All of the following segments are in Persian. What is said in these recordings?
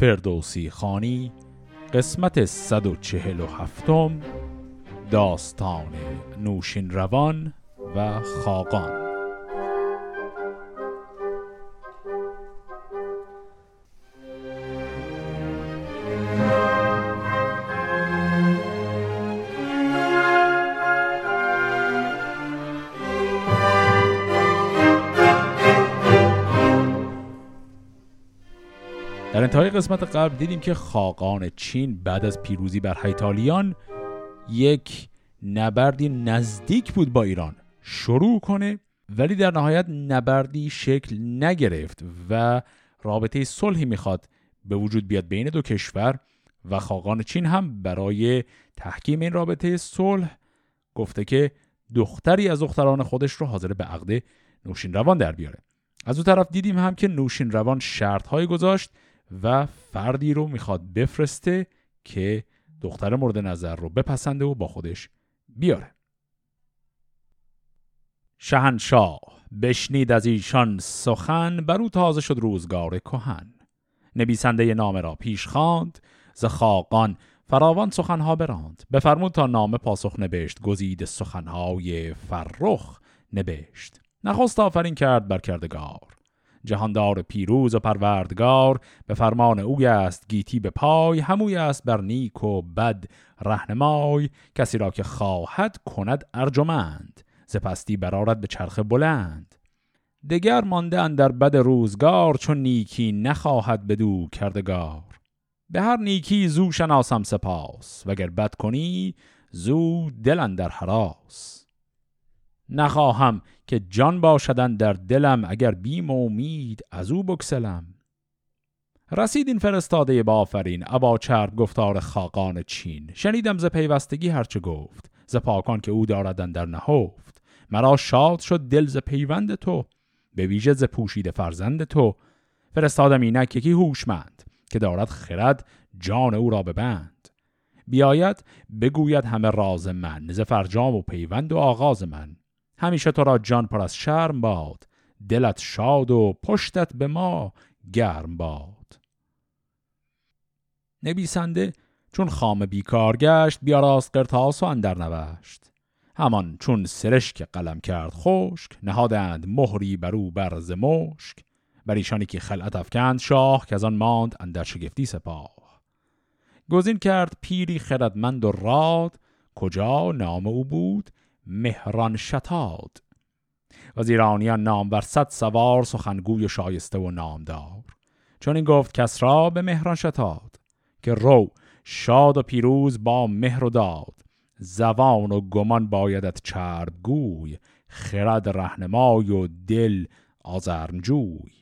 فردوسی خانی قسمت 147 داستان نوشین روان و خاقان. انتهای قسمت قبل دیدیم که خاقان چین بعد از پیروزی بر هیتالیان یک نبردی نزدیک بود با ایران. شروع کنه ولی در نهایت نبردی شکل نگرفت و رابطه صلحی می‌خواد به وجود بیاد بین دو کشور و خاقان چین هم برای تحکیم این رابطه صلح گفته که دختری از دختران خودش رو حاضر به عقد نوشین روان در بیاره. از اون طرف دیدیم هم که نوشین روان شرط گذاشت و فردی رو می‌خواد بفرسته که دختر مورد نظر رو بپسنده و با خودش بیاره. شهنشاه بشنید از ایشان سخن بر او تازه شد روزگار کهن. نویسنده نامه را پیش خواند ز خاقان فراوان سخنها براند. بفرمود تا نامه پاسخ نبشت گزید سخنهای فرخ نبشت. نخست آفرین کرد بر کردگار. جهاندار پیروز و پروردگار به فرمان اوی است گیتی به پای هموی است بر نیک و بد رهنمای کسی را که خواهد کند ارجمند زپستی برارد به چرخ بلند. دگر مانده در بد روزگار چون نیکی نخواهد بدو کردگار. به هر نیکی زو شناسم سپاس وگر بد کنی زو دل در حراس. نخواهم که جان باشدن در دلم اگر بیم و امید از او بکسلم رسید این فرستاده با آفرین. ابا چرب گفتار خاقان چین. شنیدم ز پیوستگی هرچه گفت. ز پاکان که او داردن در نهفت. مرا شاد شد دل ز پیوند تو. به ویژه ز پوشید فرزند تو. فرستادم اینک یکی هوشمند که دارد خرد جان او را ببند. بیاید بگوید همه راز من ز فرجام و پیوند و آغاز من. همیشه تو را جان پر از شرم باد دلت شاد و پشتت به ما گرم باد. نویسنده چون خام بیکار گشت بیاراست قرتاس و اندر نوشت. همان چون سرشک قلم کرد خشک نهادند مهری بر او برز مشک. بر ایشانی که خلعت افکند شاه که از آن ماند اندر شگفتی سپاه. گزین کرد پیری خردمند و راد کجا نام او بود؟ مهران شتاد وزیرانیان نام بر صد سوار سخنگوی و شایسته و نامدار. چون این گفت کسرا به مهران شتاد که رو شاد و پیروز با مهر و داد. زوان و گمان بایدت چرب گوی خرد رهنمای و دل آزرمجوی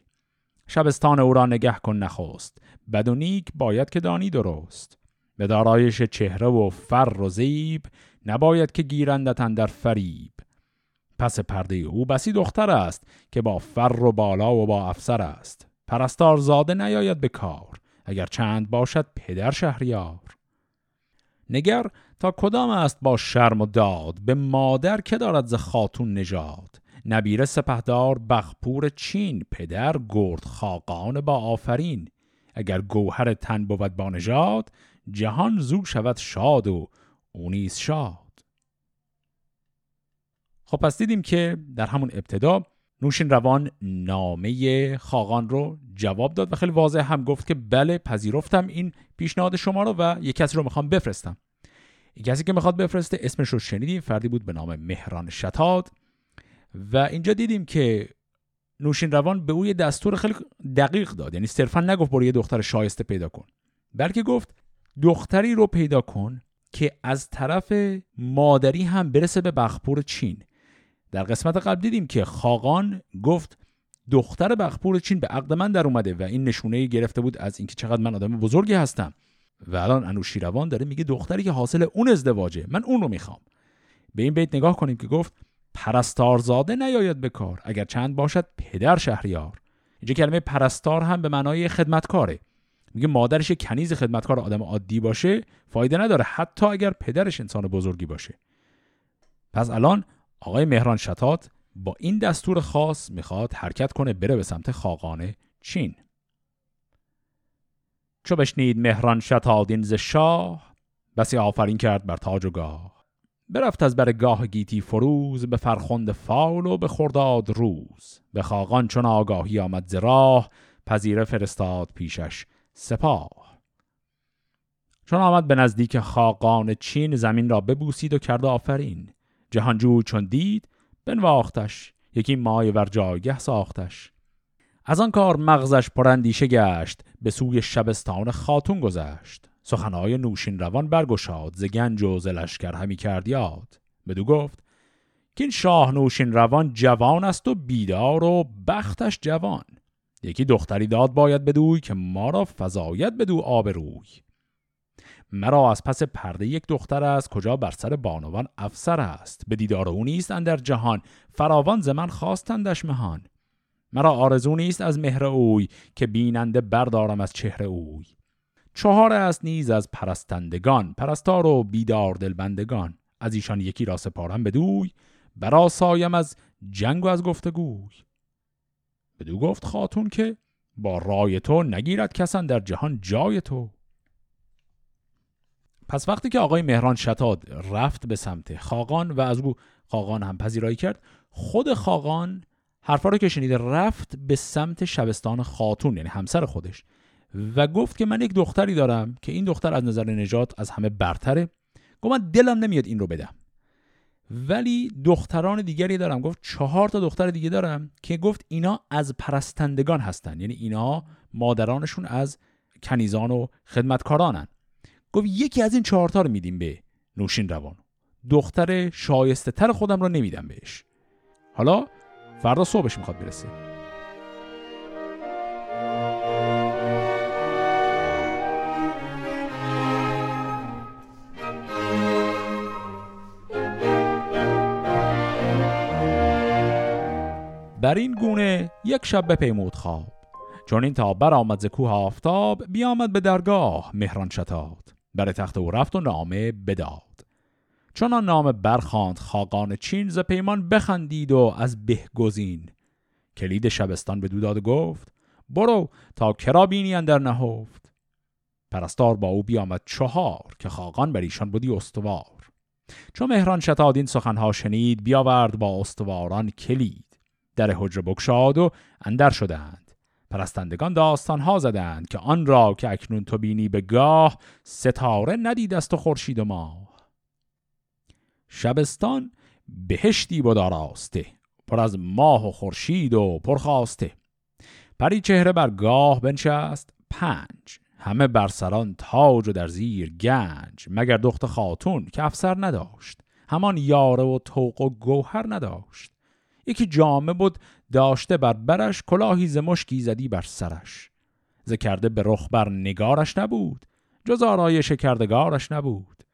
شبستان او را نگه کن نخست بد و نیک باید که دانی درست. به دارایش چهره و فر و زیب نباید که گیرندتن در فریب. پس پرده او بسی دختر است که با فر و بالا و با افسر است. پرستار زاده نیاید به کار اگر چند باشد پدر شهریار. نگر تا کدام است با شرم و داد؟ به مادر که دارد ز خاتون نژاد؟ نبیره سپهدار بخپور چین پدر گرد خاقان با آفرین. اگر گوهر تن بود با نژاد جهان زو شود شاد و او نیز شاد. خب پس دیدیم که در همون ابتدا نوشین روان نامه خاقان رو جواب داد و خیلی واضح هم گفت که بله پذیرفتم این پیشنهاد شما رو و یک کسی رو می‌خوام بفرستم. کسی که می‌خواد بفرسته اسمش رو شنیدیم فردی بود به نام مهران شتاد و اینجا دیدیم که نوشین روان به او یه دستور خیلی دقیق داد. یعنی صرفا نگفت برو یه دختر شایسته پیدا کن. بلکه گفت دختری رو پیدا کن که از طرف مادری هم برسه به بخپور چین. در قسمت قبل دیدیم که خاقان گفت دختر بخپور چین به عقد من در اومده و این نشونه گرفته بود از اینکه چقدر من آدم بزرگی هستم. و الان انوشیروان داره میگه دختری که حاصل اون ازدواجه من اون رو می‌خوام. به این بیت نگاه کنیم که گفت پرستارزاده نیاید به کار اگر چند باشد پدر شهریار. اینجا کلمه پرستار هم به معنای خدمتکاره. میگه مادرش کنیز خدمتکار آدم عادی باشه فایده نداره. حتی اگر پدرش انسان بزرگی باشه. پس الان آقای مهران شتات با این دستور خاص می‌خواد حرکت کنه بره به سمت خاقان چین. چو بشنید مهران شتادین ز شاه بسی آفرین کرد بر تاج و گاه. برفت از بر گاه گیتی فروز به فرخند فال و به خرداد روز. به خاقان چون آگاهی آمد ز راه پذیره فرستاد پیشش سپاه. چون آمد به نزدیک خاقان چین زمین را ببوسید و کرد آفرین. جهانجوی چون دید بنواختش. یکی مای ور جایگه ساختش. از آن کار مغزش پرندیشه گشت به سوی شبستان خاتون گذشت. سخنهای نوشین روان برگشاد ز گنج و ز لشکر همی کرد یاد. بدو گفت که این شاه نوشین روان جوان است و بیدار و بختش جوان. یکی دختری داد باید بدوی که ما را فضایت بدو آب روی. مرا از پس پرده یک دختر است کجا بر سر بانوان افسر است. به دیدار او نیست اندر جهان فراوان ز من خواستندش مهان. مرا آرزو نیست از مهر اوی که بیننده بردارم از چهره اوی. چهار است نیز از پرستندگان پرستار و بیدار دلبندگان. از ایشان یکی را سپارم بدوی برا سایم از جنگ و از گفتگوی. بدو گفت خاتون که با رای تو نگیرد کسان در جهان جای تو. پس وقتی که آقای مهران شتاد رفت به سمت خاقان و از او خاقان هم پذیرایی کرد خود خاقان حرفا رو که رفت به سمت شبستان خاتون یعنی همسر خودش و گفت که من یک دختری دارم که این دختر از نظر نجات از همه برتره. گفت من دلم نمیاد این رو بدم. ولی دختران دیگری دارم. گفت چهار تا دختر دیگه دارم که گفت اینا از پرستندگان هستن. یعنی اینا مادرانشون از کنیزان و خدمتکارانن. گفت یکی از این چهارتا رو میدیم به نوشین روان. دختر شایسته تر خودم رو نمیدم بهش. حالا فردا صبحش می‌خواد برسه. بر این گونه یک شب بپیمود خواب. چون این تا برآمد ز کوه آفتاب بیامد به درگاه مهران شتاد بر تخت او رفت و نامه بداد. چون آن نامه برخاند خاقان چین ز پیمان بخندید و از بهگزین کلید شبستان به داد گفت برو تا کرا بینی اندر نهفت. پرستار با او بیامد چهار که خاقان بر ایشان بودی استوار. چون مهران شتاد این سخنها شنید بیاورد با استواران کلید. در حجره بکشاد و اندر شدند. پرستندگان داستان ها زدند که آن را که اکنون تو بینی به گاه ستاره ندید است و خورشید و ماه. شبستان بهشتی بود آراسته پر از ماه و خورشید و پرخواسته پری چهره بر گاه بنشست پنج. همه بر سران تاج و در زیر گنج مگر دخت خاتون که افسر نداشت؟ همان یاره و توق و گوهر نداشت. یکی جامه بود داشته بر برش کلاهی ز مشکی زدی بر سرش. ز کرده به رخ بر نگارش نبود جز آرایش کردگارش نبود.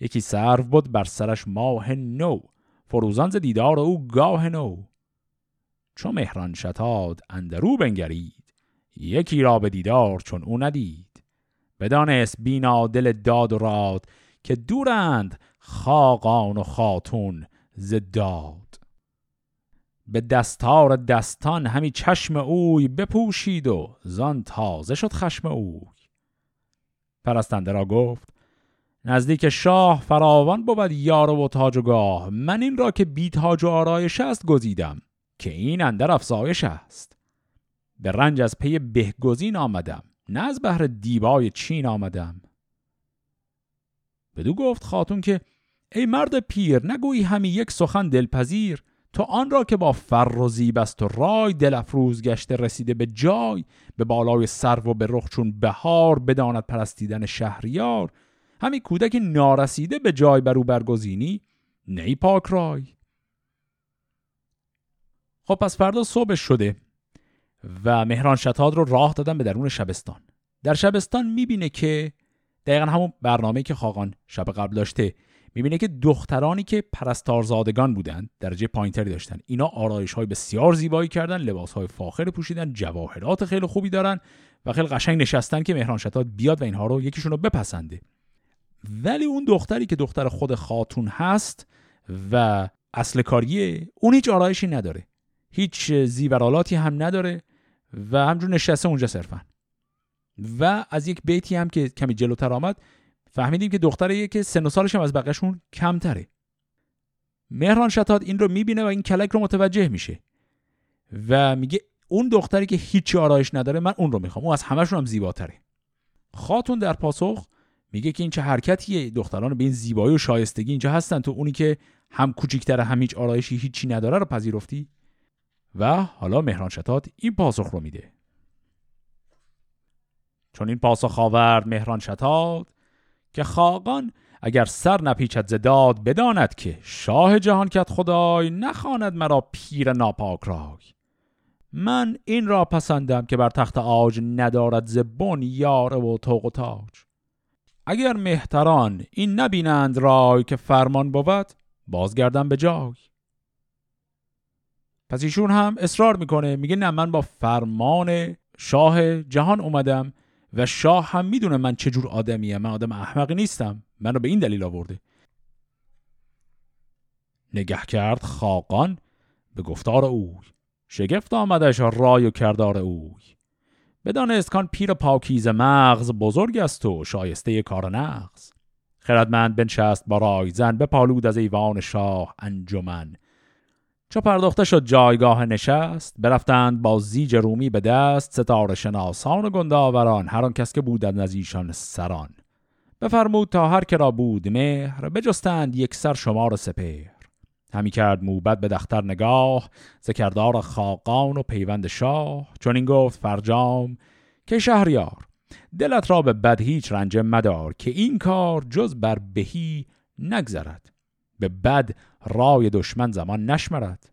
یکی سرو بود بر سرش ماه نو فروزان ز دیدار او گاه نو. چو مهران شتاد اندرو بنگرید یکی را به دیدار چون او ندید. بدانست بینا دل داد و راد که دورند خاقان و خاتون ز به دستار دستان همی چشم اوی بپوشید و زان تازه شد خشم اوی. پرستنده را گفت نزدیک شاه فراوان بود یار و تاج و گاه من این را که بی تاج و آرایش است گزیدم که این اندر افزایش است. به رنج از پی بهگزین آمدم نه از بهر دیبای چین آمدم. بدو گفت خاتون که ای مرد پیر نگویی همی یک سخن دلپذیر. تو آن را که با فر و زیب است و رای دل افروز گشته رسیده به جای به بالای سرو و به رخ چون بهار بداند پرستیدن شهریار همی کودک نارسیده به جای برو برگزینی نی پاک رای. خب پس فردا صبح شده و مهران شتاد رو راه دادن به درون شبستان. در شبستان می‌بینه که دقیقا همون برنامه که خاقان شب قبل داشته می‌بینه که دخترانی که پرستارزادگان بودند درجه پایینتری داشتن. اینا آرایش های بسیار زیبایی کردن لباس های فاخر پوشیدن جواهرات خیلی خوبی دارن و خیلی قشنگ نشستن که مهران شتاد بیاد و اینها رو یکیشون رو بپسنده. ولی اون دختری که دختر خود خاتون هست و اصل کاریه اون هیچ آرایشی نداره. هیچ زیورالاتی هم نداره و همجور نشسته اونجا صرفا. و از یک بیتی هم که کمی جلوتر آمد فهمیدیم که دختریه که سن و سالش هم از بقیهشون کمتره. مهران شتاد این رو می‌بینه و این کلک رو متوجه میشه. و میگه اون دختری که هیچ آرایش نداره من اون رو می‌خوام. اون از همشون هم زیباتره. خاتون در پاسخ میگه که این چه حرکتیه. دختران به این زیبایی و شایستگی اینجا هستن. تو اونی که هم کوچیکتره هم هیچ آرایشی هیچی نداره رو پذیرفتی. و حالا مهران شتات این پاسخ رو میده. چون این پاسخ آورد مهران شتاد که خاقان اگر سر نپیچد زداد بداند که شاه جهان کت خدای نخواند مرا پیر ناپاک رای. من این را پسندم که بر تخت آج ندارد زبون یار و توق و تاج. اگر مهتران این نبینند رای که فرمان بود بازگردم به جای. پس ایشون هم اصرار می‌کنه میگه نه من با فرمان شاه جهان اومدم و شاه هم می‌دونه من چجور آدمیه من آدم احمقی نیستم. من رو به این دلیل آورده. نگه کرد خاقان به گفتار اوی. شگفت آمدش رای و کردار اوی. بدانست کان پیر پاکیز مغز بزرگ است و شایسته کار نغز. خردمند بنشست با رایزن به پالود از ایوان شاه انجمن. چو پرداخته شد جایگاه نشست برفتند با زیج رومی به دست ستاره شناسان و گنداوران هر آن کس که بودند از ایشان سران. بفرمود تا هر که را بود مهر بجستند یک سر شمار سپهر. همی کرد موبت به دختر نگاه ذکردار خاقان و پیوند شاه. چون این گفت فرجام که شهریار دلت را به بد هیچ رنج مدار که این کار جز بر بهی نگذرد. به بد رای دشمن زمان نشمرد.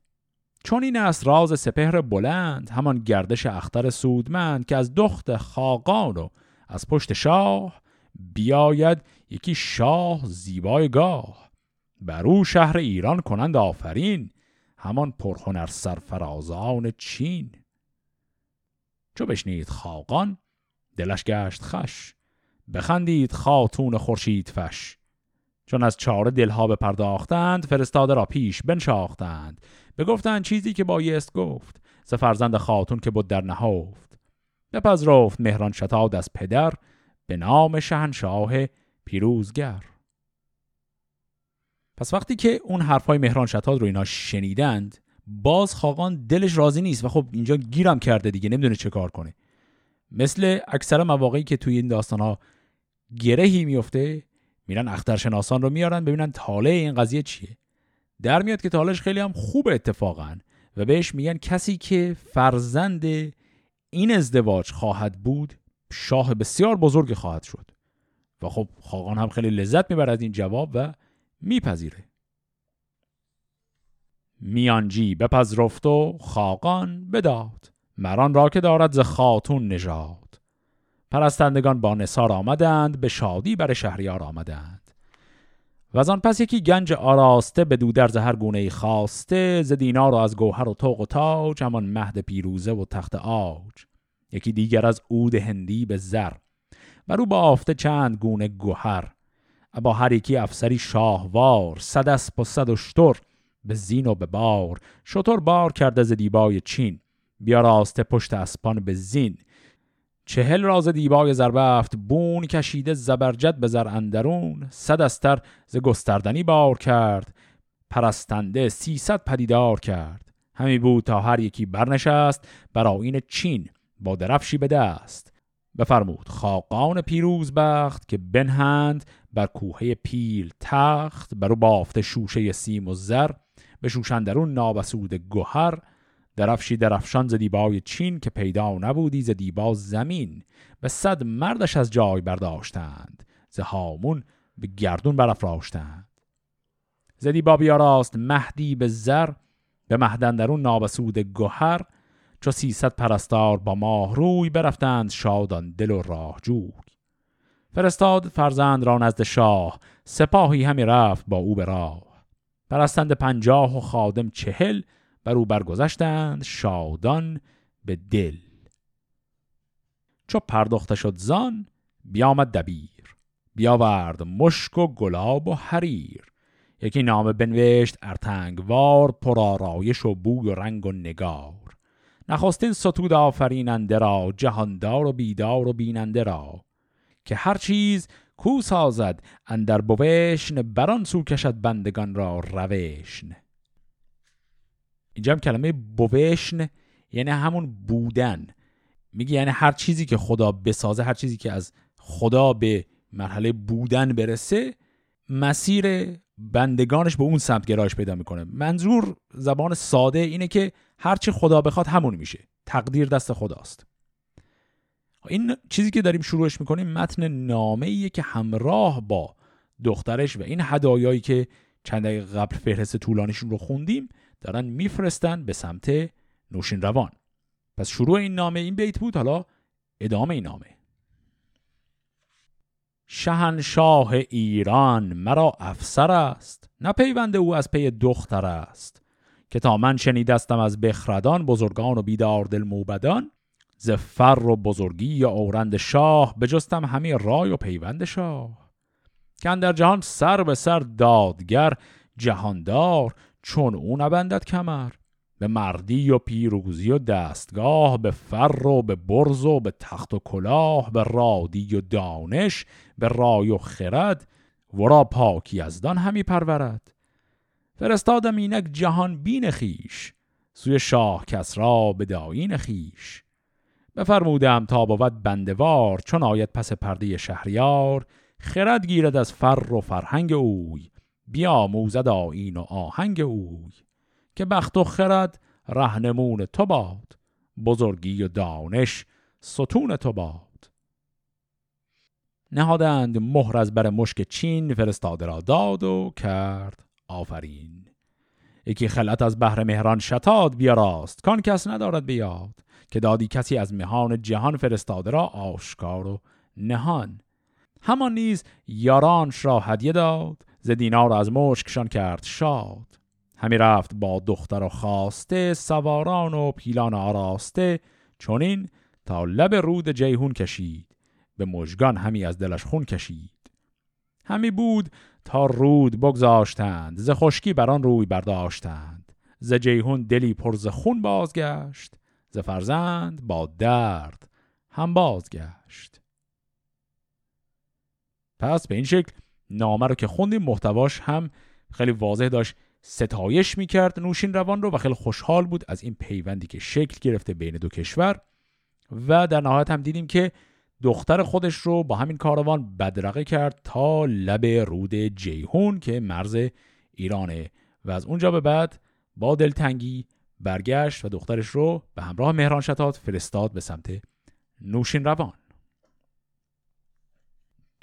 چون این است راز سپهر بلند همان گردش اختر سودمند که از دخت خاقان و از پشت شاه بیاید یکی شاه زیبای گاه. بر او شهر ایران کنند آفرین همان پرهنر سرفرازان چین. چو بشنید خاقان دلش گشت خش بخندید خاتون خورشید فش. چون از چاره دلها بپرداختند فرستاده را پیش بنشاختند. بگفتند چیزی که بایست گفت. ز فرزند خاتون که بود در نهفت. بپذرفت مهران شتاد از پدر به نام شهنشاه پیروزگر. پس وقتی که اون حرفای مهران شتاد رو اینا شنیدند باز خاقان دلش راضی نیست و خب اینجا گیرم کرده دیگه نمی‌دونه چه کار کنه. مثل اکثر مواقعی که توی این داستان ها گرهی میفته میرن اخترشناسان رو میارن ببینن تاله این قضیه چیه. در میاد که تالش خیلی هم خوب اتفاقا و بهش میگن کسی که فرزند این ازدواج خواهد بود شاه بسیار بزرگ خواهد شد. و خب خاقان هم خیلی لذت می‌بره از این جواب و میپذیره. میانجی بپذرفت و خاقان بداد. مران را که دارد ز خاتون نژاد. پرستندگان با نصار آمدند به شادی بر شهریار آمدند. و از آن پس یکی گنج آراسته به دودرز هر گونه خواسته ز دینار و از گوهر و توق و تاج همان مهد پیروزه و تخت آج. یکی دیگر از عود هندی به زر. و رو با آفته چند گونه گوهر. با هر یکی افسری شاهوار صد اسب و صد اشتر به زین و به بار. شطور بار کرده ز دیبای چین. بیا راسته پشت اسپان به زین. چهل راز دیبای زربفت بون کشیده زبرجد به زر اندرون صد استر ز گستردنی بار کرد پرستنده سیصد پدیدار کرد. همی بود تا هر یکی برنشست بر آین چین با درفشی به دست. بفرمود خاقان پیروز بخت که بنهند بر کوهه پیل تخت برو بافته شوشه سیم و زر به شوشندرون نابسود گوهر درفشی درفشان ز دیبای چین که پیدا نبودی ز دیبا زمین به صد مردش از جای برداشتند ز هامون به گردون برافراشتند. ز دیبا بیاراست مهدی به زر به مهدندرون نابسود گوهر چو سیصد پرستار با ماه روی برفتند شادان دل و راه جوی. فرستاد فرزند را نزد شاه سپاهی همی رفت با او به راه. پرستند پنجاه و خادم چهل بر او برگذشتند شادان به دل. چو پرداخته شد زان بیامد دبیر. بیاورد مشک و گلاب و حریر. یکی نامه بنوشت ارتنگوار پرآرایش و بوی و رنگ و نگار. نخستین ستود آفریننده را جهاندار و بیدار و بیننده را. که هر چیز کو سازد اندر بوشن بران سو کشد بندگان را روشن. اینجا هم کلمه بوشن یعنی همون بودن. میگه یعنی هر چیزی که خدا بسازه هر چیزی که از خدا به مرحله بودن برسه مسیر بندگانش به اون سمت گرایش پیدا می‌کنه. منظور زبان ساده اینه که هرچی خدا بخواد همون میشه. تقدیر دست خداست. این چیزی که داریم شروعش می‌کنیم متن نامه ایه که همراه با دخترش و این هدایایی که چند دقیقه قبل فهرست طولانیشون رو خوندیم دارن میفرستن به سمت نوشین روان. پس شروع این نامه این بیت بود حالا ادامه این نامه. شهنشاه ایران مرا افسر است نه پیوند او از پی دختر است که تا من شنیدستم از بخردان بزرگان و بیدار دل موبدان ز فر و بزرگی یا اورند شاه بجستم همه رای و پیوند شاه. که در جهان سر به سر دادگر جهاندار چون او نبندد کمر. به مردی و پیروزی و دستگاه به فر و به برز و به تخت و کلاه به رادی و دانش به رای و خرد ورا پاکی دان همی پرورد. فرستادم اینک جهان بین خیش سوی شاه کسرا به داین خیش بفرمودم تا بود بندوار چون آید پس پرده شهریار خرد گیرد از فر و فرهنگ اوی. بیا موزد آین و آهنگ اوی که بخت و خرد رهنمون تو باد بزرگی و دانش ستون تو باد. نهادند مهر از بر مشک چین فرستاده را داد و کرد آفرین. یکی خلعت از بحر مهران شتاد بیاراست کان کس ندارد بیاد که دادی کسی از مهان جهان فرستاده را آشکار و نهان. همان نیز یارانش را هدیه داد ز دینار از مشکشان کرد شاد. همی رفت با دختر و خواسته سواران و پیلان آراسته چونین تا لب رود جیهون کشید. به مژگان همی از دلش خون کشید. همی بود تا رود بگذاشتند ز خشکی بران روی برداشتند. ز جیهون دلی پر ز خون بازگشت ز فرزند با درد هم بازگشت. پس به این شکل نامه رو که خوندیم محتواش هم خیلی واضح داشت. ستایش می‌کرد نوشین روان رو و خیلی خوشحال بود از این پیوندی که شکل گرفته بین دو کشور. و در نهایت هم دیدیم که دختر خودش رو با همین کاروان بدرقه کرد تا لب رود جیهون که مرز ایرانه. و از اونجا به بعد با دلتنگی برگشت و دخترش رو به همراه مهران شتاد فرستاد به سمت نوشین روان.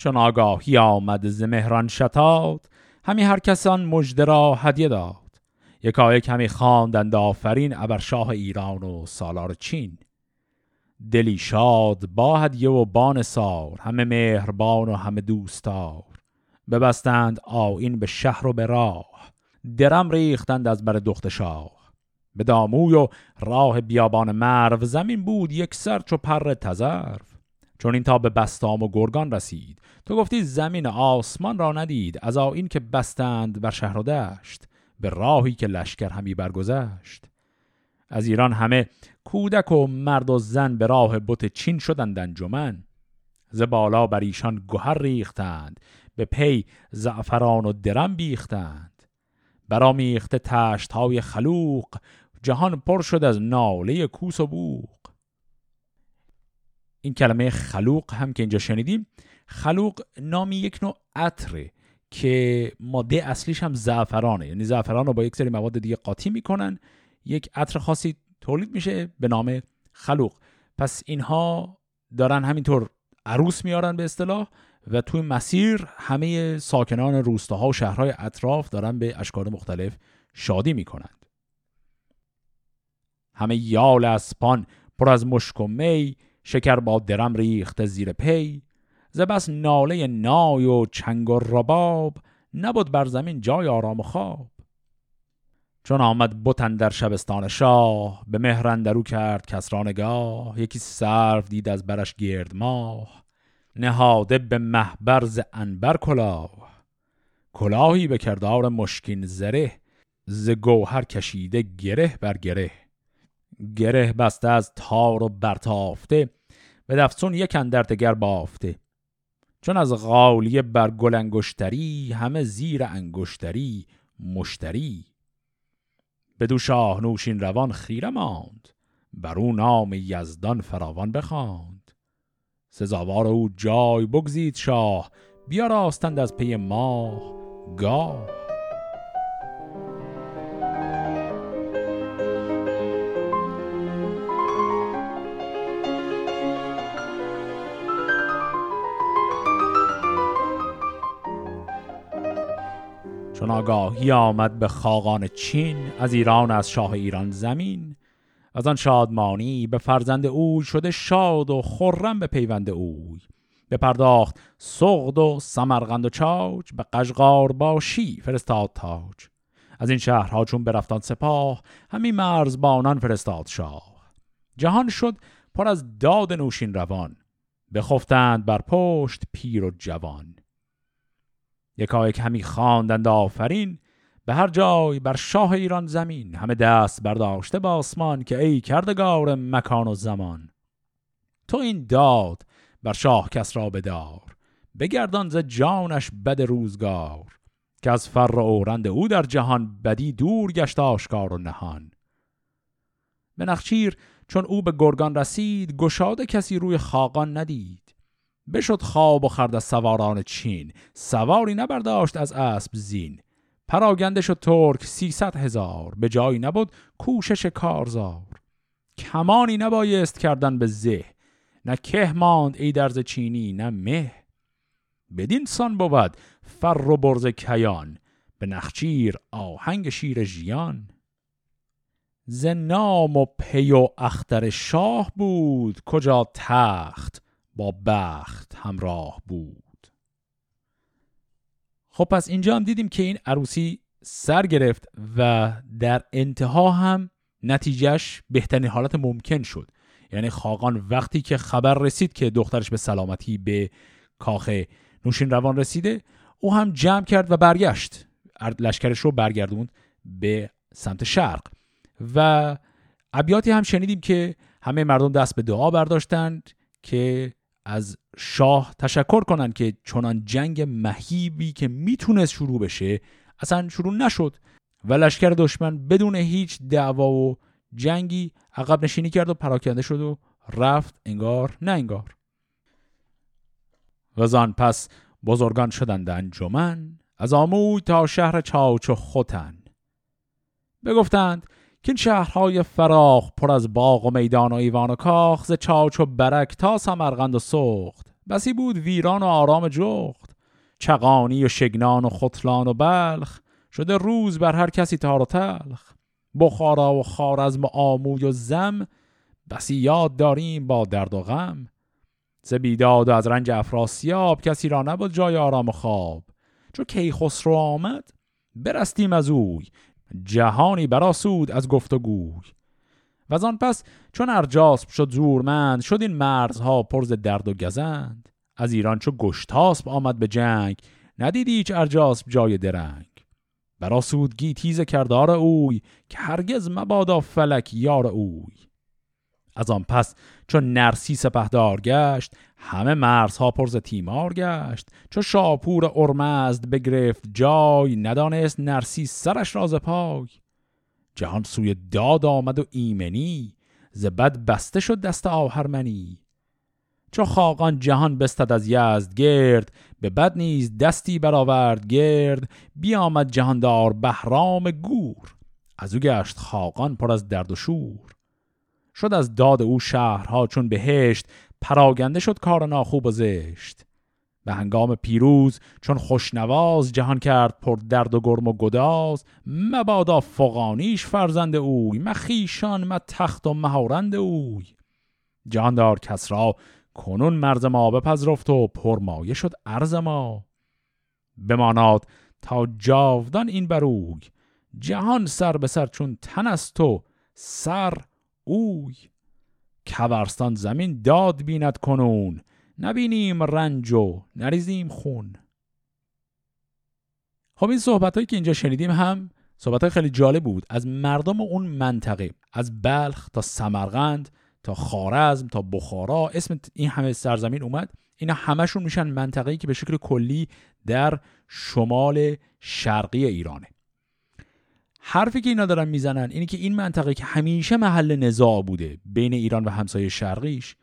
چون آگاهی آمد ز مهران شتاد همی هر کسان مژده را هدیه داد. یکایک همی خواندند آفرین ابر شاه ایران و سالار چین. دلی شاد با هدیه و بان سار همه مهربان و همه دوستار ببستند آین به شهر و به راه درم ریختند از بر دخت شاه. به داموی و راه بیابان مرو زمین بود یک سر چو پر تزرف چون این تا به بستام و گرگان رسید. تو گفتی زمین آسمان را ندید از این که بستند بر شهر و دشت. به راهی که لشکر همی برگذشت. از ایران همه کودک و مرد و زن به راه بت چین شدند انجمن. ز بالا بر ایشان گهر ریختند به پی زعفران و درم بیختند. برامیخته تشت های خلوق جهان پر شد از ناله کوس و بوق. این کلمه خلوق هم که اینجا شنیدیم خلوق نامی یک نوع عطره که ماده اصلیش هم زعفرانه. یعنی زعفران رو با یک سری مواد دیگه قاطی می‌کنن. یک عطر خاصی تولید میشه به نام خلوق. پس اینها دارن همینطور عروس میارن به اصطلاح و توی مسیر همه ساکنان روستاها و شهرهای اطراف دارن به اشکال مختلف شادی می‌کنند. همه یال اسپان پر از مشک و می شکر با درم ریخته زیر پی. ز بس ناله نای و چنگ و رباب نبود بر زمین جای آرام و خواب. چون آمد بتن در شبستان شاه به مهرندرو کرد کسرانگاه یکی سرو دید از برش گرد ماه. نهاده به محبرز انبر کلاه. کلاهی به کردار مشکین زره ز گوهر کشیده گره بر گره. گره بسته از تار و برتافته به دفسون یک اندر بافته. چون از غالیه بر گل انگشتری همه زیر انگشتری مشتری. بدو شاه نوشین روان خیره ماند بر او نام یزدان فراوان بخواند. سزاوار او جای بگزید شاه بیا راستند از پی ماه گاه. چون آگاهی آمد به خاقان چین از ایران از شاه ایران زمین. از آن شادمانی به فرزند اوی شده شاد و خرم به پیوند اوی. به پرداخت سغد و سمرغند و چاج به قشقار باشی فرستاد تاج. از این شهرها چون برفتان سپاه همین مرزبانان فرستاد شاه. جهان شد پر از داد نوشین روان بخفتند بر پشت پیر و جوان. یکایک همی خواندند آفرین به هر جای بر شاه ایران زمین همه دست برداشته با آسمان که ای کردگار مکان و زمان. تو این داد بر شاه کس را بدار بگردان ز جانش بد روزگار که از فر اورند او در جهان بدی دور گشت آشکار و نهان. به نخچیر چون او به گرگان رسید گشاده کسی روی خاقان ندید. بشد خواب و خرد از سواران چین. سواری نبرداشت از اسب زین. پراگنده شد ترک سیصد هزار. به جایی نبود کوشش کارزار. کمانی نبایست کردن به زه. نه که ماند ای درز چینی نه مه. بدین سان بود فر و برز کیان. به نخچیر آهنگ شیر ژیان. ز نام و پی و اختر شاه بود کجا تخت. با بخت همراه بود. خب پس اینجا هم دیدیم که این عروسی سر گرفت و در انتها هم نتیجهش بهترین حالت ممکن شد. یعنی خاقان وقتی که خبر رسید که دخترش به سلامتی به کاخ نوشین روان رسیده او هم جمع کرد و برگشت. لشکرش رو برگردوند به سمت شرق. و ابیاتی هم شنیدیم که همه مردم دست به دعا برداشتند که از شاه تشکر کنن که چنان جنگ مهیبی که می‌تونست شروع بشه اصلا شروع نشد و لشکر دشمن بدون هیچ دعوا و جنگی عقب نشینی کرد و پراکنده شد و رفت انگار نه انگار. و زان پس بزرگان شدند انجمن از آموی تا شهر چاوچ و خوتن بگفتند که شهرهای فراخ پر از باغ و میدان و ایوان و کاخ ز چاچ و برک تا سمرقند و سخت. بسی بود ویران و آرام جخت چقانی و شگنان و خطلان و بلخ. شده روز بر هر کسی تار و تلخ. بخارا و خارزم و آموی و زم. بسی یاد داریم با درد و غم. ز بیداد و از رنج افراسیاب کسی را نبود جای آرام و خواب. چو کیخسرو آمد برستیم از اوی. جهانی براسود از گفت و از آن پس چون ارجاسب شد زورمند شد این مرزها پرز درد و گزند. از ایران چو گشتاسب آمد به جنگ ندید هیچ ارجاسب جای درنگ. براسودگی تیز کردار اوی که هرگز مبادا فلک یار اوی. از آن پس چون نرسی سپهدار گشت همه مرزها پرز تیمار گشت. چو شاپور ارمزد بگرفت جای ندانست نرسی سرش راز پای. جهان سوی داد آمد و ایمنی ز بد بسته شد دست آهرمنی. چو خاقان جهان بستد از یزد گرد به بد نیز دستی برآورد گرد. بیامد جهاندار بهرام گور از او گشت خاقان پر از درد و شور. شد از داد او شهرها چون بهشت پراگنده شد کار ناخوب و زشت. به هنگام پیروز چون خوشنواز جهان کرد پر درد و گرم و گداز مبادا فقانیش فرزند اوی مخیشان ما تخت و مهارند اوی. جهاندار کس را کنون مرز ما بپذرفت و پرمایه شد ارز ما. بماناد تا جاودان این بروی جهان سر به سر چون تن است و سر اوی کورستان زمین داد بیند کنون. نبینیم رنج و نریزیم خون. خب این صحبت هایی که اینجا شنیدیم هم صحبت خیلی جالب بود. از مردم اون منطقه از بلخ تا سمرقند تا خارزم تا بخارا اسم این همه سرزمین اومد. اینا همشون میشن منطقه‌ای که به شکل کلی در شمال شرقی ایرانه. حرفی که اینا دارن می‌زنن اینه که این منطقه که همیشه محل نزاع بوده بین ایران و همسایه شرقیش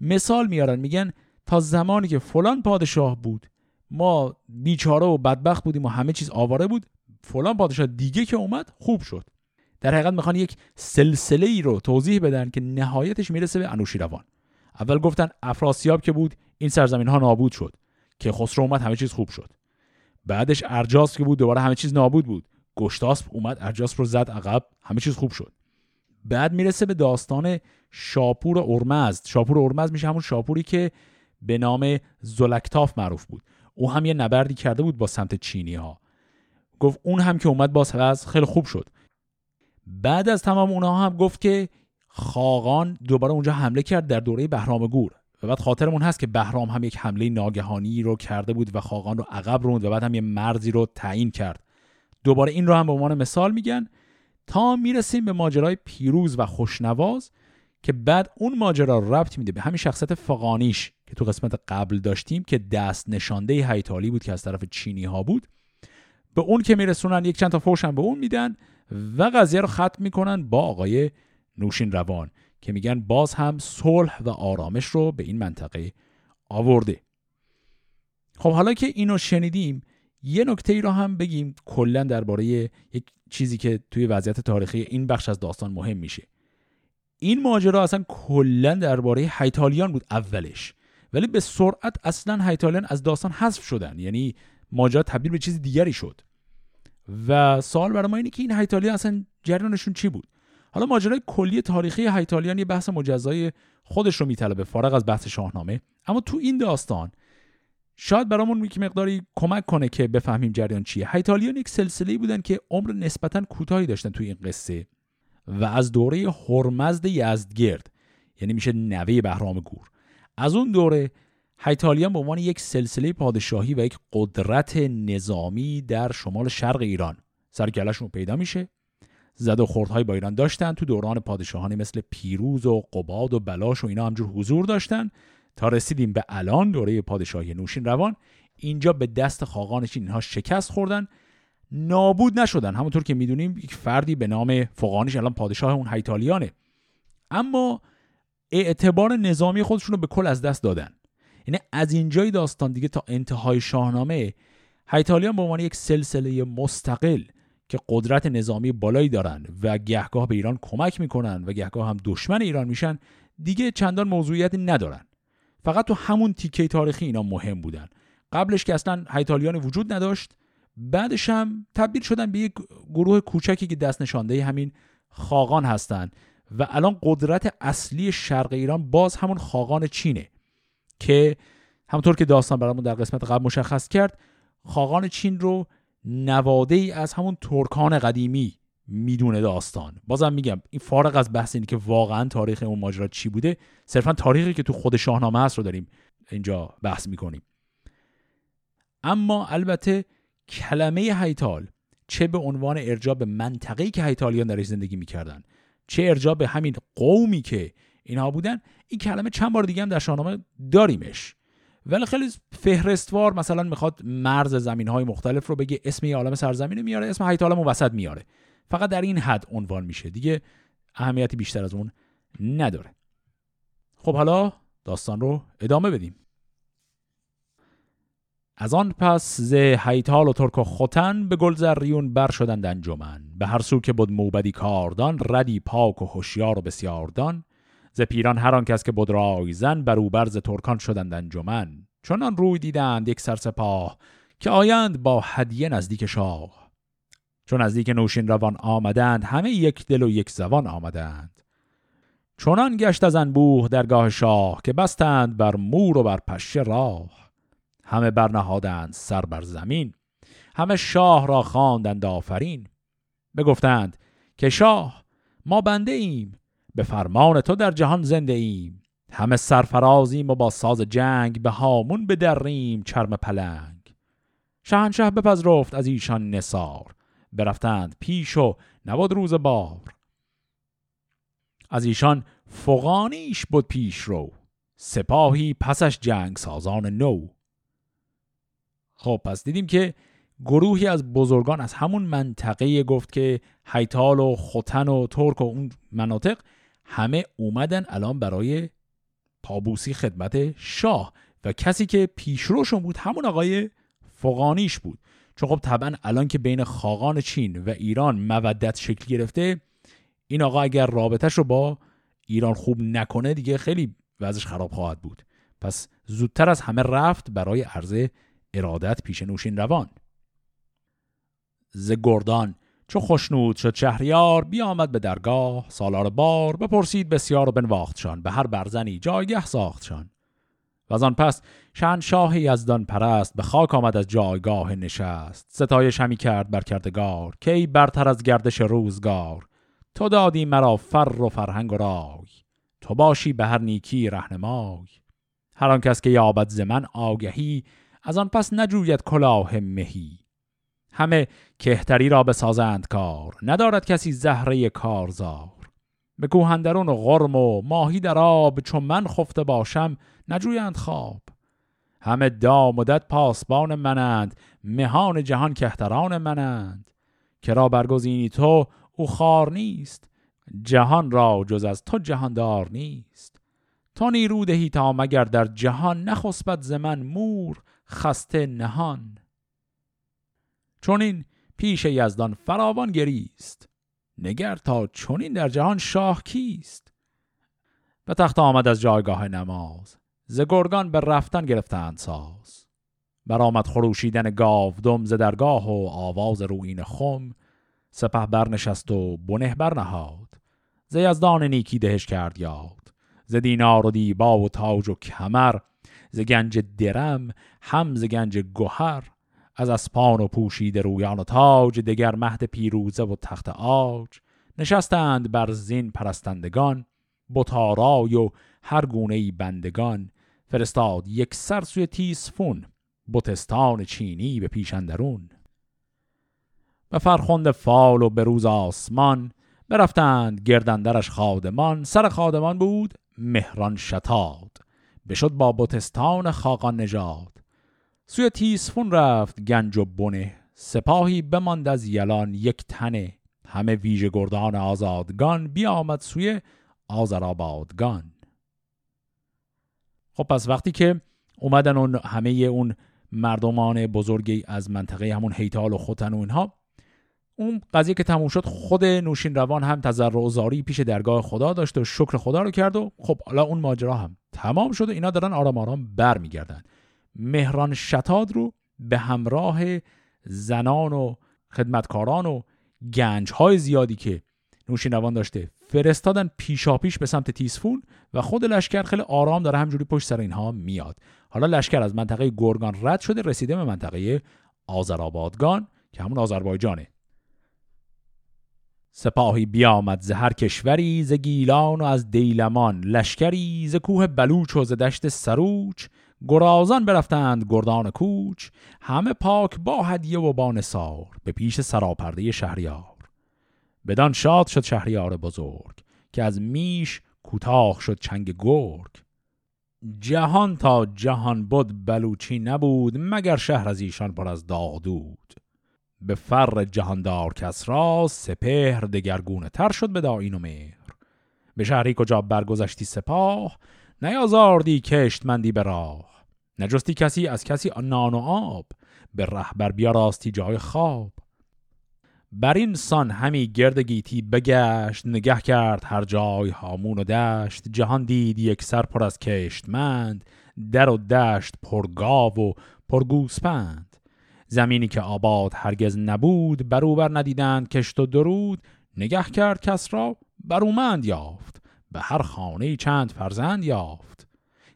مثال میارن میگن تا زمانی که فلان پادشاه بود ما بیچاره و بدبخت بودیم و همه چیز آواره بود فلان پادشاه دیگه که اومد خوب شد. در حقیقت می‌خوان یک سلسله ای رو توضیح بدن که نهایتش می‌رسه به انوشیروان. اول گفتن افراسیاب که بود این سرزمین ها نابود شد. که خسرو اومد همه چیز خوب شد. بعدش ارجاس که بود دوباره همه چیز نابود بود. گشتاسپ اومد ارجاس رو زد عقب همه چیز خوب شد. بعد می‌رسه به داستان شاپور اورمزد. شاپور اورمزد میشه همون شاپوری که به نام زلکتاف معروف بود. او هم یه نبردی کرده بود با سمت چینی ها گفت اون هم که اومد باز خیلی خوب شد. بعد از تمام اونها هم گفت که خاقان دوباره اونجا حمله کرد در دوره بهرام گور. و بعد خاطرمون هست که بهرام هم یک حمله ناگهانی رو کرده بود و خاقان رو عقب روند و بعد هم یه مرزی رو تعیین کرد. دوباره این رو هم به عنوان مثال میگن تا می‌رسیم به ماجرای پیروز و خوشنواز که بعد اون ماجرا ربط میده به همین شخصیت فقانیش که تو قسمت قبل داشتیم که دست نشانده هیتالی بود که از طرف چینی ها بود. به اون که میرسونن یک چند تا فوشن به اون میدن و قضیه رو ختم می‌کنن با آقای نوشین روان که میگن باز هم صلح و آرامش رو به این منطقه آورده. خب حالا که اینو شنیدیم یه نکته ای رو هم بگیم کلا درباره یک چیزی که توی وضعیت تاریخی این بخش از داستان مهم میشه. این ماجرا اصلا کلا درباره هیتالیان بود اولش. ولی به سرعت اصلا هیتالیان از داستان حذف شدن. یعنی ماجرا تبدیل به چیز دیگری شد. و سوال برای ما اینه که این هیتالیان اصلا جریانشون چی بود؟ حالا ماجرای کلی تاریخی هیتالیان یه بحث مجزای خودش رو میطلبه فارغ از بحث شاهنامه. اما تو این داستان شاید برامون یک مقداری کمک کنه که بفهمیم جریان چیه. هیتالیان یک سلسله بودن که عمر نسبتا کوتاهی داشتن توی این قصه و از دوره هرمزد یزدگرد یعنی میشه نوه بهرام گور. از اون دوره هیتالیان به عنوان یک سلسله پادشاهی و یک قدرت نظامی در شمال شرق ایران سرکلشون پیدا میشه. زد و خوردهای با ایران داشتن تو دوران پادشاهانی مثل پیروز و قباد و بلاش و اینا همجور حضور داشتن. تا رسیدیم به الان دوره پادشاهی نوشین روان اینجا به دست خاقانشین اینها شکست خوردن. نابود نشدن. همونطور که می‌دونیم یک فردی به نام فقانش الان پادشاه اون هیتالیانه. اما اعتبار نظامی خودشون رو به کل از دست دادن. یعنی از اینجای داستان دیگه تا انتهای شاهنامه هیتالیان به عنوان یک سلسله مستقل که قدرت نظامی بالایی دارن و گهگاه به ایران کمک می‌کنن و گهگاه هم دشمن ایران میشن دیگه چندان موضوعیتی ندارن. فقط تو همون تیکه تاریخی اینا مهم بودن. قبلش که اصلا هیتالیان وجود نداشت بعدش هم تبدیل شدن به یک گروه کوچکی که دست نشانده همین خاقان هستند و الان قدرت اصلی شرق ایران باز همون خاقان چینه که همونطور که داستان برامون در قسمت قبل مشخص کرد خاقان چین رو نواده ای از همون ترکان قدیمی می‌دونه داستان. بازم میگم این فارغ از بحث اینی که واقعا تاریخ اون ماجرا چی بوده صرفا تاریخی که تو خود شاهنامه هست رو داریم اینجا بحث می‌کنیم. اما البته کلمه هیتال چه به عنوان ارجاع به منطقه‌ای که هیتالیان درش زندگی می‌کردن چه ارجاع به همین قومی که اینها بودن این کلمه چند بار دیگه هم در شاهنامه داریمش. ولی خیلی فهرستوار مثلا می‌خواد مرز زمین های مختلف رو بگه اسم یه عالم سرزمین میاره اسم هیتالم وسط میاره. فقط در این حد عنوان میشه. دیگه اهمیتی بیشتر از اون نداره. خب حالا داستان رو ادامه بدیم. از آن پس ز هیتال و ترک و خوتن به گلزریون بر شدند انجمن. به هر سو که بود موبدی کاردان ردی پاک و هوشیار و بسیاردان ز پیران هر آن کس که بود رایزن بر او برز ترکان شدند انجمن. چنان روی دیدند یک سرسپاه که آیند با هدیه نزدیک شاه. چون نزدیک نوشین روان آمدند همه یک دل و یک زبان آمدند. چنان گشت از انبوه درگاه شاه که بستند بر مور و بر پشه راه. همه برنهادند سر بر زمین. همه شاه را خواندند آفرین. بگفتند که شاه ما بنده ایم. به فرمان تو در جهان زنده ایم. همه سرفرازیم و با ساز جنگ به هامون بدریم چرم پلنگ. شهنشه بپذرفت از ایشان نصار برفتند. پیش و نبود روز بار. از ایشان فغانیش بود پیش رو. سپاهی پسش جنگ سازان نو. خب پس دیدیم که گروهی از بزرگان از همون منطقه گفت که حیتال و خوتن و ترک و اون مناطق همه اومدن الان برای پابوسی خدمت شاه و کسی که پیشروشون بود همون آقای فقانیش بود. چون خب طبعا الان که بین خاقان چین و ایران مودت شکل گرفته این آقا اگر رابطش رو با ایران خوب نکنه دیگه خیلی وضعش خراب خواهد بود. پس زودتر از همه رفت برای عرض ارادت پیش نوشین روان. ز گردان چو خوشنود شد شهریار بیامد به درگاه سالار بار بپرسید بسیار و بنواختشان به هر برزنی جایگه ساختشان. از آن پس شاه یزدان پرست به خاک آمد از جایگاه نشست. ستایش همی کرد بر کردگار کی برتر از گردش روزگار؟ تو دادی مرا فر و فرهنگ و رای تو باشی به هر نیکی رهنمای. هر آن کس که یابد ز من آگهی از آن پس نجوید کلاه مهی. همه کهتری را بسازند کار ندارد کسی زهره کارزار. به کوهندرون و غرم و ماهی در آب چون من خفته باشم نجویند خواب. همه دامدت پاسبان منند مهان جهان کهتران منند. که را برگزینی تو او خار نیست. جهان را جز از تو جهاندار نیست. تو نیرو دهی تا مگر در جهان نخسبت ز من مور خسته نهان. چون این پیش یزدان فراوان گریست. نگر تا چونین در جهان شاه کیست؟ به تخت آمد از جایگاه نماز. ز گرگان به رفتن گرفتند ساز. برآمد خروشیدن گاودم ز درگاه و آواز روین خم. سپه برنشست و بنه برنهاد. ز یزدان نیکی دهش کرد یاد. ز دینار و دیبا و تاج و کمر. ز گنج درم هم ز گنج گهر. از اسپان و پوشید رویان و تاج دگر مهد پیروزه و تخت آج نشستند بر زین پرستندگان. بتارای و هر گونه بندگان. فرستاد یک سر سوی تیسفون بتستان چینی به پیشندرون به فرخند فال و روز آسمان برفتند گردندرش خادمان سر خادمان بود مهران شتاد. بشد با بتستان خاقان نژاد. سوی تیسفون رفت گنج و بنه سپاهی بماند از یلان یک تنه. همه ویژه گردان آزادگان بیامد سوی آزرابادگان خب پس وقتی که اومدن اون همه اون مردمان بزرگی از منطقه همون هیتال و خوتن و اینها اون قضیه که تموم شد خود نوشین روان هم تضرع و زاری پیش درگاه خدا داشت و شکر خدا رو کرد و خب حالا اون ماجرا هم تمام شد و اینا دارن آرام آرام برمیگردن. مهران شتاد رو به همراه زنان و خدمتکاران و گنج های زیادی که نوشینوان داشته. فرستادن پیشاپیش به سمت تیسفون و خود لشکر خیلی آرام داره همجوری پشت سر اینها میاد. حالا لشکر از منطقه گرگان رد شده رسیده به منطقه آذربایجان که همون آذربایجانه. سپاهی بیامد ز هر کشوری ز گیلان و از دیلمان. لشکری ز کوه بلوچ و ز دشت سروچ. گرازان برفتند گردان کوچ. همه پاک با هدیه و با نثار. به پیش سراپرده شهریار. بدان شاد شد شهریار بزرگ که از میش کوتاه شد چنگ گرگ. جهان تا جهان بود بلوچی نبود مگر شهر از ایشان پر از داغ دود به فر جهاندار کس را سپهر دگرگونه تر شد به داین و مهر. به شهری کجا برگذشتی سپاه نیازاردی کشتمندی به راه. نجستی کسی از کسی نان و آب به رهبر بیاراستی جای خواب. بر این سان همی گرد گیتی بگشت نگه کرد هر جای هامون و دشت. جهان دید یک سر پر از کشتمند در و دشت پرگاو و پرگوسپند زمینی که آباد هرگز نبود بروبر ندیدند کشت و درود. نگه کرد کس را برومند یافت. به هر خانه چند فرزند یافت.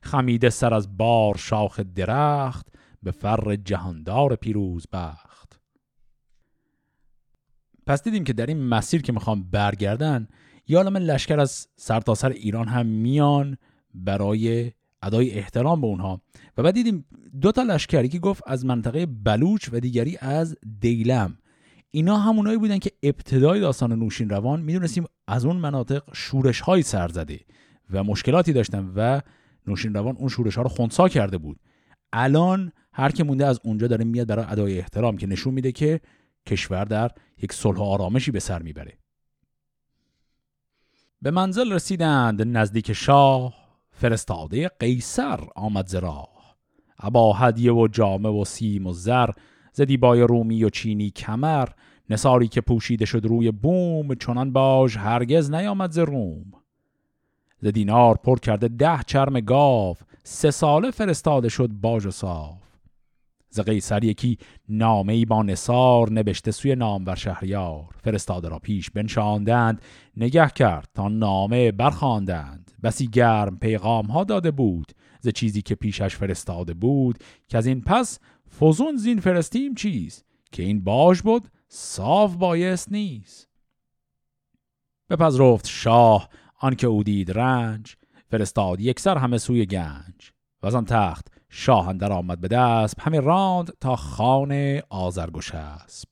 خمیده سر از بار شاخ درخت به فر جهاندار پیروز بخت. پس دیدیم که در این مسیر که می‌خوام برگردن یا عالم لشکر از سرتاسر سر ایران هم میان برای ادای احترام به اونها. و بعد دیدیم دو تا لشکری که گفت از منطقه بلوچ و دیگری از دیلم. اینا همونایی بودن که ابتدای داستان نوشین روان می‌دونستیم از اون مناطق شورش های سر زده و مشکلاتی داشتن و نوشین روان اون شورش ها رو خونسا کرده بود. الان هر که مونده از اونجا داره میاد برای ادای احترام که نشون میده که کشور در یک صلح آرامشی به سر می‌بره. به منزل رسیدند نزدیک شاه فرستاده قیصر آمد ز راه. ابا هدیه و جامه و سیم و زر ز دیبای رومی و چینی کمر نساری که پوشیده شد روی بوم چنان باش هرگز نیامد ز روم. ز دینار پر کرده ده چرم گاو سه ساله فرستاده شد باج و صاف ز قیصر یکی نامه ای با نصار نبشته سوی نامور شهریار. فرستاده را پیش بنشاندند نگه کرد تا نامه برخواندند. بسی گرم پیغام ها داده بود ز چیزی که پیشش فرستاده بود که از این پس فزون زین فرستیم چیز که این باج بود صاف بایست نیست. بپذرفت شاه آنکه او دید رنج فرستاد یکسر همه سوی گنج. و تخت شاه اندر آمد به دست همه راند تا خانه آزرگوش اسب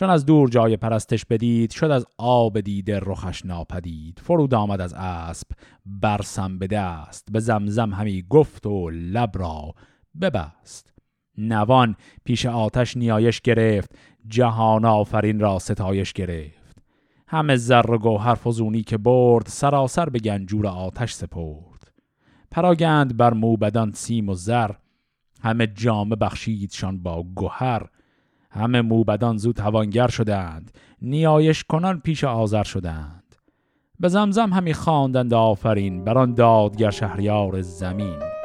چون از دور جای پرستش بدید شد از آب دیده رخش ناپدید. فرود آمد از اسب برسم به دست به زمزم همی گفت و لب را ببست. نوان پیش آتش نیایش گرفت جهان آفرین را ستایش گرفت. همه زر و گوهر فزونی که برد سراسر به گنجور آتش سپرد. پراگند بر موبدان سیم و زر. همه جامه بخشیدشان با گوهر همه موبدان زود توانگر شدند. نیایش کنان پیش آذر شدند. به زمزم همی خواندند آفرین بر آن دادگر شهریار زمین.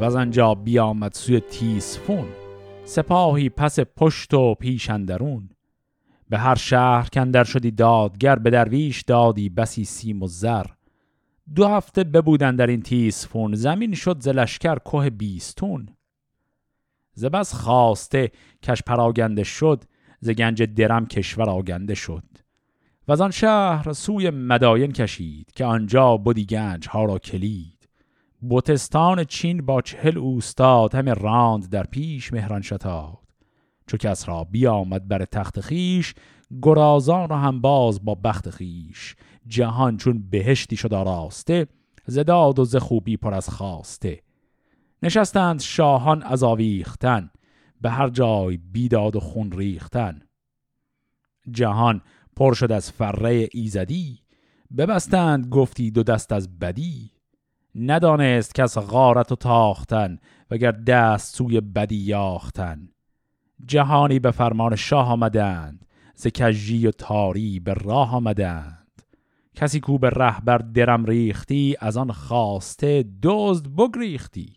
و از آنجا بیامد سوی تیسفون سپاهی پس پشت و پیش اندرون. به هر شهر کندر شدی دادگر به درویش دادی بسی سیم و زر. دو هفته ببودن در این تیسفون زمین شد ز لشکر که بیستون. ز خواسته کش پراگنده شد ز گنج درم کشور آگنده شد. و از آن شهر سوی مداین کشید که آنجا بودی گنج ها را کلید. بوتستان چین با چهل اوستاد همه راند در پیش مهران شتاد چو کس را بیامد بر تخت خیش گرازان را هم باز با بخت خیش جهان چون بهشتی شد آراسته زداد و ز خوبی پر از خواسته. نشستند شاهان از آویختن به هر جای بیداد و خون ریختن. جهان پر شد از فره ایزدی ببستند گفتی دو دست از بدی. ندانست کس غارت و تاختن وگر دست سوی بدی یاختن. جهانی به فرمان شاه آمدند ز کژی و تاری به راه آمدند. کسی کو به رهبر درم ریختی از آن خواسته دزد بگریختی.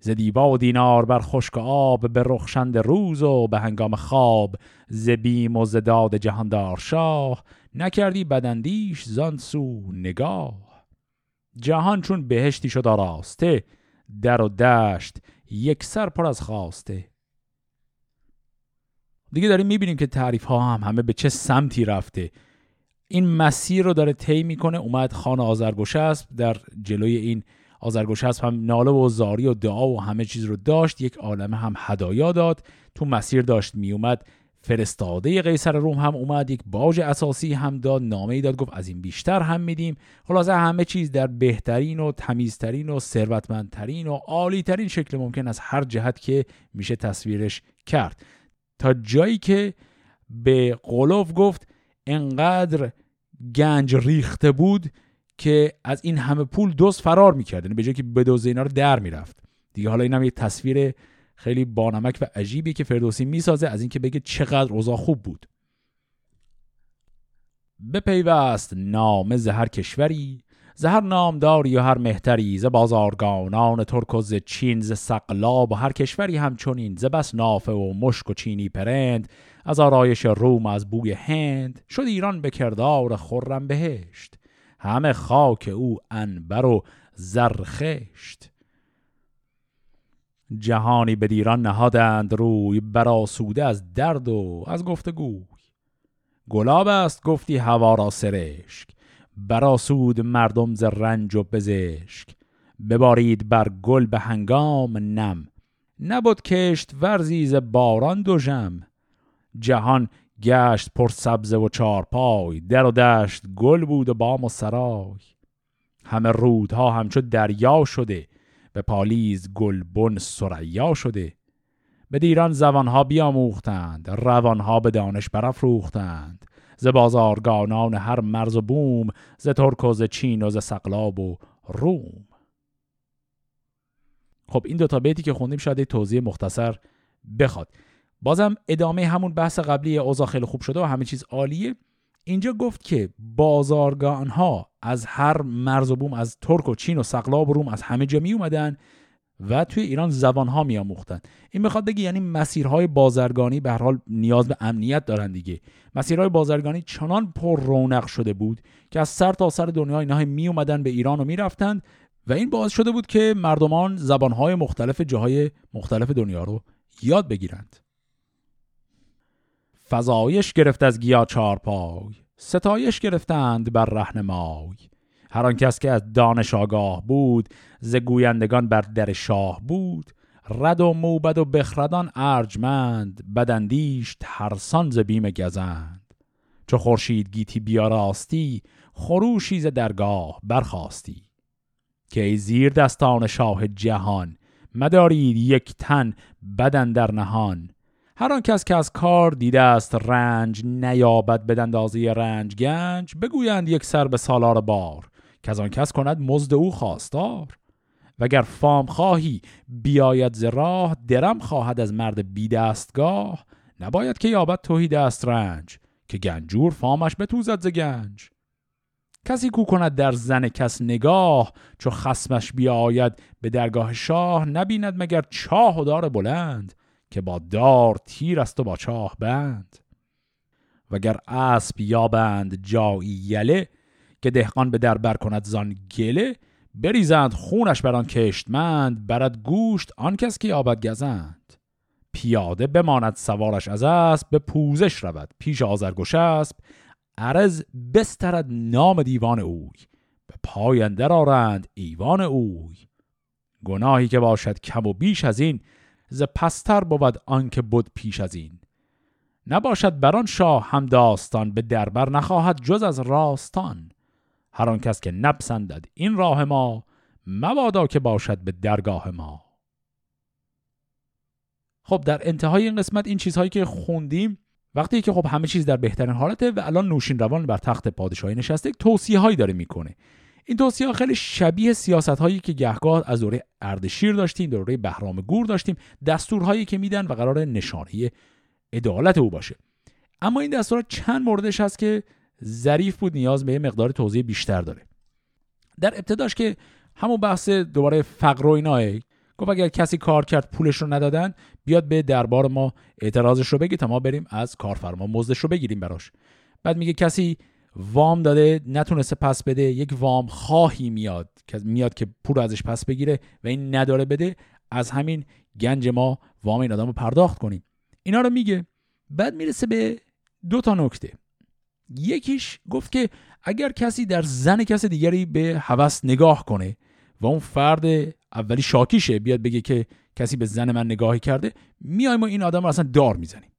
ز دیبا و دینار بر خشک آب به رخشند روز و به هنگام خواب. ز بیم و ز داد جهاندار شاه نکردی بدندیش زان سو نگاه. جهان چون بهشتی شد آراسته در و دشت یک سر پر از خواسته دیگه داریم می‌بینیم که تعریف ها هم همه به چه سمتی رفته. این مسیر رو داره طی می‌کنه اومد خان آزرگوش است در جلوی این آزرگوش است هم ناله و زاری و دعا و همه چیز رو داشت یک عالمه هم هدایا داد. تو مسیر داشت میومد فرستاده قیصر روم هم اومد یک باج اساسی هم داد نامه ای داد گفت از این بیشتر هم میدیم. خلاصه همه چیز در بهترین و تمیزترین و ثروتمندترین و عالیترین شکل ممکن از هر جهت که میشه تصویرش کرد. تا جایی که به قلوف گفت انقدر گنج ریخته بود که از این همه پول دوست فرار می‌کرد به جایی که بدوزه اینا رو در می‌رفت. دیگه حالا این هم یه تصویر خیلی بانمک و عجیبی که فردوسی می‌سازه از اینکه بگه چقدر اوضاع خوب بود. بپیوست نام زهر کشوری زهر نامداری و هر مهتری ز بازارگانان ترک و ز چین ز سقلاب و هر کشوری همچنین ز بس نافه و مشک و چینی پرند از آرایش روم از بوی هند شد ایران به کردار خرم بهشت. همه خاک او انبر و زرخشت. جهانی به دیران نهادند روی براسوده از درد و از گفتگوی. گلاب است گفتی هوا را سرشک. براسود مردم ز رنج و بزشک ببارید بر گل به هنگام نم. نبود کشت ورزیز باران دو جم جهان گشت پر سبزه و چارپای. در و دشت گل بود و بام و سرای. همه رودها همچو دریا شده. به پالیز گلبن سریا شده. به دیران زبانها بیاموختند روانها به دانش برافروختند. ز بازارگانان هر مرز و بوم ز ترک و ز چین و ز سقلاب و روم. خب این دوتا بیتی که خوندیم شاید توضیح مختصر بخواد. بازم ادامه همون بحث قبلی اوضاع خیلی خوب شده و همه چیز عالیه. اینجا گفت که بازارگان ها از هر مرز و بوم از ترک و چین و سقلاب و روم از همه جا می اومدن و توی ایران زبان ها می آموختن این می‌خواد بگه یعنی مسیرهای بازرگانی به هر حال نیاز به امنیت دارن دیگه. مسیرهای بازرگانی چنان پر رونق شده بود که از سر تا سر دنیا اینها می اومدن به ایران و می‌رفتند و این باعث شده بود که مردمان زبانهای مختلف جاهای مختلف دنیا رو یاد بگیرند. فضایش گرفت از گیا چارپای ستایش گرفتند بر رهنمای. هر کس که از دانش آگاه بود ز گویندگان بر در شاه بود. رد و موبد و بخردان ارجمند بدندیش ترسان ز بیم گزند. چو خورشید گیتی بیاراستی خروشی ز درگاه برخواستی که ای زیر دستان شاه جهان مدارید یک تن بدن در نهان. هر آن کس که از کار دیده است رنج نیابد به اندازه رنج گنج بگویند یک سر به سالار بار که از آن کس کند مزد او خواستار. وگر فام خواهی بیاید ز راه درم خواهد از مرد بی دستگاه. نباید که یابد توهی دست رنج که گنجور فامش بتوزد ز گنج. کسی کو کند در زن کس نگاه چو خسمش بیاید به درگاه شاه نبیند مگر چاه و دار بلند. که با دار تیر است و با چاه بند. وگر اسب یابند جایی یله که دهقان به در بر کند زان گله بریزند خونش بر آن کشتمند برد گوشت آن کس که یابد گزند. پیاده بماند سوارش از اسب به پوزش رود پیش آزرگوش اسب عرض بسترد نام دیوان اوی به پای اندر آرند ایوان اوی. گناهی که باشد کم و بیش از این ز پستر بود آنکه بود پیش از این. نباشد بران شاه هم داستان به دربر نخواهد جز از راستان. هر آن کس که نپسندد این راه ما مبادا که باشد به درگاه ما. خب در انتهای این قسمت این چیزهایی که خوندیم وقتی که خب همه چیز در بهترین حالته و الان نوشین روان بر تخت پادشاهی نشسته توصیه هایی داره می‌کنه. این توصیه ها خیلی شبیه سیاست هایی که گهگاه از دوره اردشیر داشتیم دوره بهرام گور داشتیم دستورهایی که میدن و قرار نشانه عدالت او باشه. اما این دستورات چند موردش هست که ظریف بود نیاز به مقدار توضیح بیشتر داره. در ابتداش که همون بحث دوباره فقر و ایناه گفت اگر کسی کار کرد پولش رو ندادن بیاد به دربار ما اعتراضش رو بگی تا ما بریم از کارفرما مزدش رو بگیریم براش. بعد میگه کسی وام داده نتونسته پس بده یک وام خواهی میاد که میاد که پول ازش پس بگیره و این نداره بده از همین گنج ما وام این آدم رو پرداخت کنیم. اینا رو میگه. بعد می‌رسه به دو تا نکته. یکیش گفت که اگر کسی در زن کس دیگری به هوس نگاه کنه و اون فرد اولی شاکیشه بیاد بگه که کسی به زن من نگاهی کرده میایم و این آدم رو اصلا دار می‌زنیم.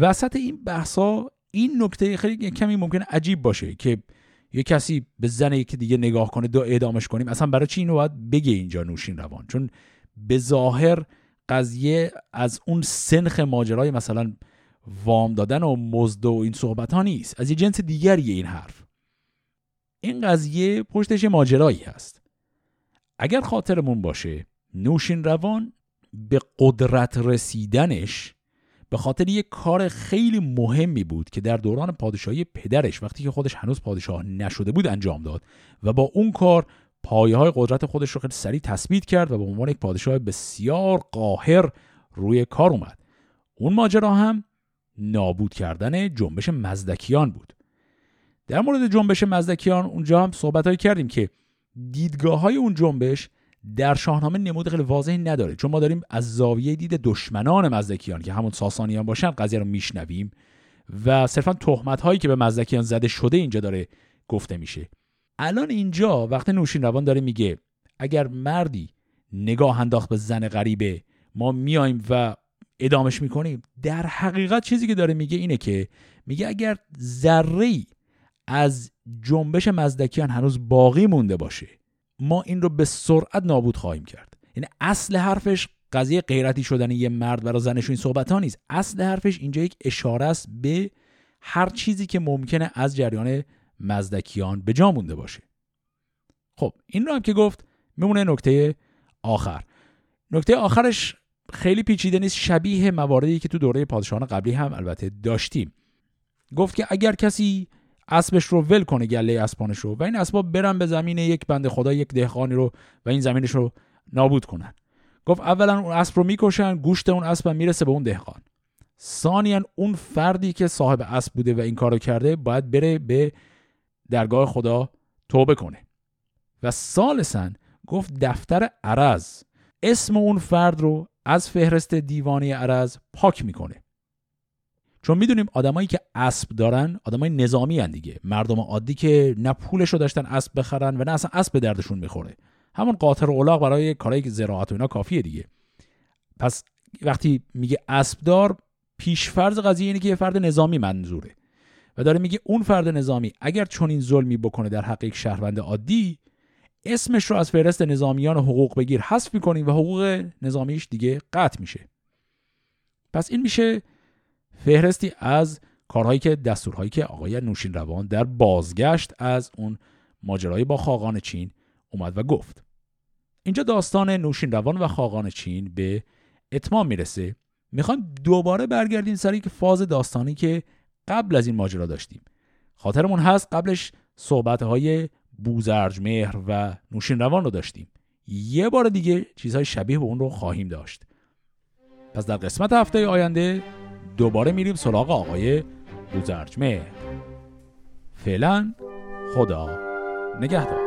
وسط این بحثا این نکته خیلی کمی ممکنه عجیب باشه که یه کسی به زن یکی دیگه نگاه کنه دو اعدامش کنیم اصلا برای چی اینو باید بگه اینجا نوشین روان؟ چون به ظاهر قضیه از اون سنخ ماجرای مثلا وام دادن و مزد و این صحبت ها نیست. از یه جنس دیگریه این حرف. این قضیه پشتش ماجرایی هست. اگر خاطرمون باشه نوشین روان به قدرت رسیدنش به خاطر یک کار خیلی مهمی بود که در دوران پادشاهی پدرش وقتی که خودش هنوز پادشاه نشده بود انجام داد و با اون کار پایه های قدرت خودش رو خیلی سریع تثبیت کرد و به عنوان یک پادشاه بسیار قاهر روی کار اومد. اون ماجرا هم نابود کردن جنبش مزدکیان بود. در مورد جنبش مزدکیان اونجا هم صحبت کردیم که دیدگاه های اون جنبش در شاهنامه نمود خیلی واضحی نداره. چون ما داریم از زاویه دید دشمنان مزدکیان که همون ساسانیان باشن قضیه رو میشنویم و صرفا تهمت هایی که به مزدکیان زده شده اینجا داره گفته میشه. الان اینجا وقتی نوشین روان داره میگه اگر مردی نگاه انداخت به زن غریبه ما میایم و ادامش می‌کنیم. در حقیقت چیزی که داره میگه اینه که میگه اگر ذره از جنبش مزدکیان هنوز باقی مونده باشه ما این رو به سرعت نابود خواهیم کرد. یعنی اصل حرفش قضیه غیرتی شدن یه مرد برای زنش این صحبت ها نیست. اصل حرفش اینجا یک اشاره است به هر چیزی که ممکنه از جریان مزدکیان به جا مونده باشه. خب این رو هم که گفت میمونه نکته آخر. نکته آخرش خیلی پیچیده نیست شبیه مواردی که تو دوره پادشاهان قبلی هم البته داشتیم. گفت که اگر کسی اسبش رو ول کنه گله اسبانش رو. و این اسباب برن به زمین یک بنده خدا یک دهقانی رو و این زمینش رو نابود کنن. گفت اولا اون اسب رو می‌کشن گوشت اون اسب می‌رسه به اون دهقان. ثانیا اون فردی که صاحب اسب بوده و این کارو کرده باید بره به درگاه خدا توبه کنه. و سالسن گفت دفتر عرض. اسم اون فرد رو از فهرست دیوانی عرض پاک می‌کنه. چون می‌دونیم آدمایی که اسب دارن آدمای نظامی هن دیگه. مردم عادی که نه پولش رو داشتن اسب بخرن و نه اصلا اسب به دردشون می‌خوره. همون قاطر اولاغ برای کارهای زراعت و اینا کافیه دیگه. پس وقتی میگه اسبدار پیشفرض قضیه اینه که یه فرد نظامی منظوره. و داره میگه اون فرد نظامی اگر چنین ظلمی بکنه در حق یک شهروند عادی اسمش رو از فهرست نظامیان حقوق بگیر حذف می‌کنیم و حقوق نظامیش دیگه قطع میشه. پس این میشه فهرستی از کارهایی که دستورهایی که آقای نوشین روان در بازگشت از اون ماجرای با خاقان چین اومد و گفت. اینجا داستان نوشین روان و خاقان چین به اتمام می‌رسه. می‌خوایم دوباره برگردیم سر که فاز داستانی که قبل از این ماجرا داشتیم. خاطرمون هست قبلش صحبت های بوزرج مهر و نوشین روان رو داشتیم. یه بار دیگه چیزهای شبیه به اون رو خواهیم داشت. پس در قسمت هفته آینده دوباره میریم سراغ آقای بوزرج مهر فعلا خدا نگهدار.